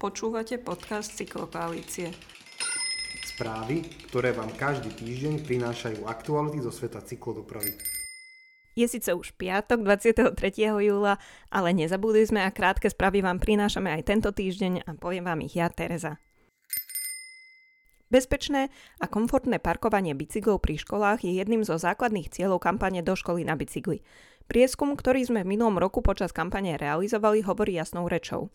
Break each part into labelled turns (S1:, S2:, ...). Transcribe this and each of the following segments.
S1: Počúvate podcast Cyklokoalície.
S2: Správy, ktoré vám každý týždeň prinášajú aktuality zo sveta cyklodopravy.
S1: Je síce už piatok 23. júla, ale nezabudli sme a krátke správy vám prinášame aj tento týždeň a poviem vám ich ja, Tereza. Bezpečné a komfortné parkovanie bicyklov pri školách je jedným zo základných cieľov kampane Do školy na bicykli. Prieskum, ktorý sme v minulom roku počas kampane realizovali, hovorí jasnou rečou.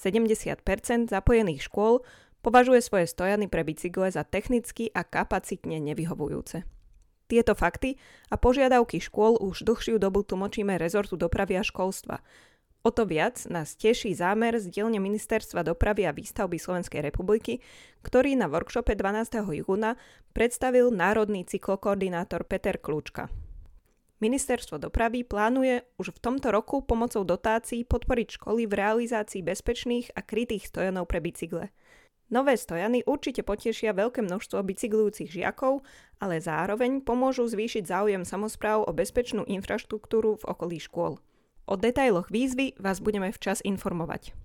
S1: 70% zapojených škôl považuje svoje stojany pre bicykle za technicky a kapacitne nevyhovujúce. Tieto fakty a požiadavky škôl už dlhšiu dobu tlmočíme rezortu dopravy a školstva. O to viac nás teší zámer z dielne Ministerstva dopravy a výstavby Slovenskej republiky, ktorý na workshope 12. júna predstavil národný cyklokoordinátor Peter Kľúčka. Ministerstvo dopravy plánuje už v tomto roku pomocou dotácií podporiť školy v realizácii bezpečných a krytých stojanov pre bicykle. Nové stojany určite potešia veľké množstvo bicyklujúcich žiakov, ale zároveň pomôžu zvýšiť záujem samozpráv o bezpečnú infraštruktúru v okolí škôl. O detailoch výzvy vás budeme včas informovať.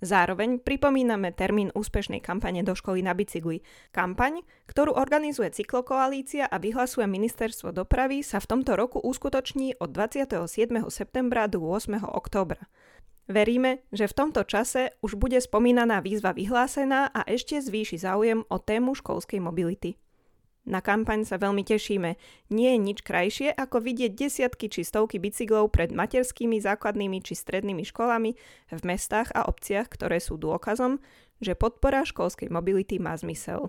S1: Zároveň pripomíname termín úspešnej kampane do školy na bicykli. Kampaň, ktorú organizuje Cyklokoalícia a vyhlasuje Ministerstvo dopravy, sa v tomto roku uskutoční od 27. septembra do 8. októbra. Veríme, že v tomto čase už bude spomínaná výzva vyhlásená a ešte zvýši záujem o tému školskej mobility. Na kampaň sa veľmi tešíme. Nie je nič krajšie, ako vidieť desiatky či stovky bicyklov pred materskými, základnými či strednými školami v mestách a obciach, ktoré sú dôkazom, že podpora školskej mobility má zmysel.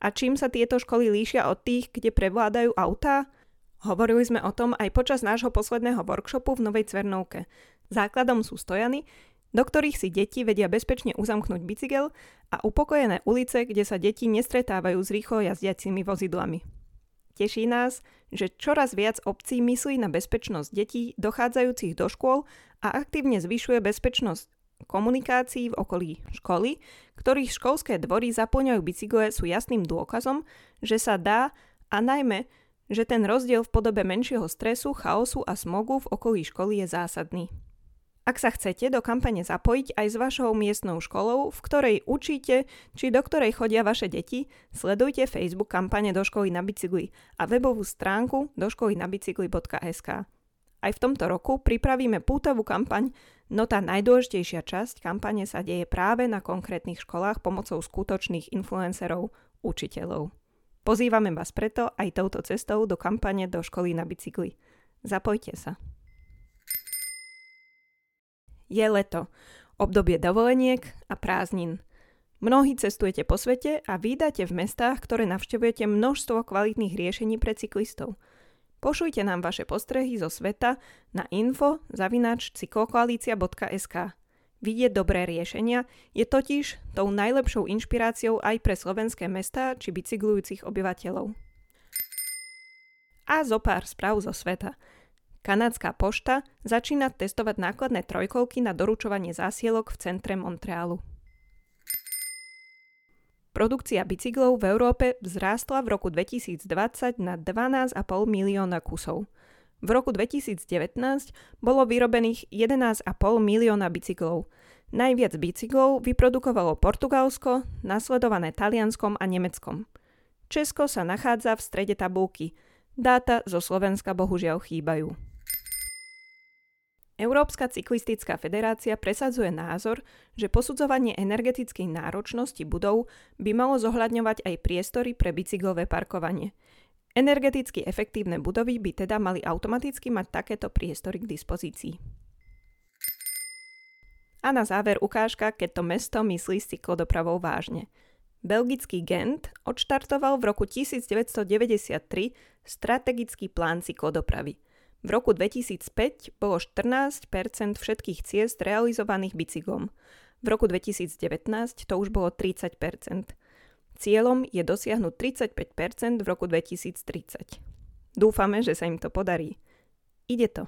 S1: A čím sa tieto školy líšia od tých, kde prevládajú autá? Hovorili sme o tom aj počas nášho posledného workshopu v Novej Cvernovke. Základom sú stojany, do ktorých si deti vedia bezpečne uzamknúť bicykel a upokojené ulice, kde sa deti nestretávajú s rýchlo jazdiacimi vozidlami. Teší nás, že čoraz viac obcí myslí na bezpečnosť detí dochádzajúcich do škôl a aktívne zvyšuje bezpečnosť komunikácií v okolí školy, ktorých školské dvory zaplňajú bicykle sú jasným dôkazom, že sa dá a najmä, že ten rozdiel v podobe menšieho stresu, chaosu a smogu v okolí školy je zásadný. Ak sa chcete do kampane zapojiť aj s vašou miestnou školou, v ktorej učíte, či do ktorej chodia vaše deti, sledujte Facebook kampane do školy na bicykli a webovú stránku doškolynabicykli.sk. Aj v tomto roku pripravíme pútovú kampaň, no tá najdôležitejšia časť kampane sa deje práve na konkrétnych školách pomocou skutočných influencerov, učiteľov. Pozývame vás preto aj touto cestou do kampane do školy na bicykli. Zapojte sa. Je leto, obdobie dovoleniek a prázdnin. Mnohí cestujete po svete a vydáte v mestách, ktoré navštevujete množstvo kvalitných riešení pre cyklistov. Pošujte nám vaše postrehy zo sveta na info zavinač cyklokoalícia.sk. Vidieť dobré riešenia je totiž tou najlepšou inšpiráciou aj pre slovenské mestá či bicyklujúcich obyvateľov. A zo pár správ zo sveta – Kanadská pošta začína testovať nákladné trojkolky na doručovanie zásielok v centre Montrealu. Produkcia bicyklov v Európe vzrástla v roku 2020 na 12,5 milióna kusov. V roku 2019 bolo vyrobených 11,5 milióna bicyklov. Najviac bicyklov vyprodukovalo Portugalsko, nasledované Talianskom a Nemeckom. Česko sa nachádza v strede tabulky. Dáta zo Slovenska bohužiaľ chýbajú. Európska cyklistická federácia presadzuje názor, že posudzovanie energetickej náročnosti budov by malo zohľadňovať aj priestory pre bicyklové parkovanie. Energeticky efektívne budovy by teda mali automaticky mať takéto priestory k dispozícii. A na záver ukážka, keď to mesto myslí s cyklodopravou vážne. Belgický Gent odštartoval v roku 1993 strategický plán cyklodopravy – v roku 2005 bolo 14% všetkých ciest realizovaných bicyklom. V roku 2019 to už bolo 30% Cieľom je dosiahnuť 35% v roku 2030. Dúfame, že sa im to podarí. Ide to.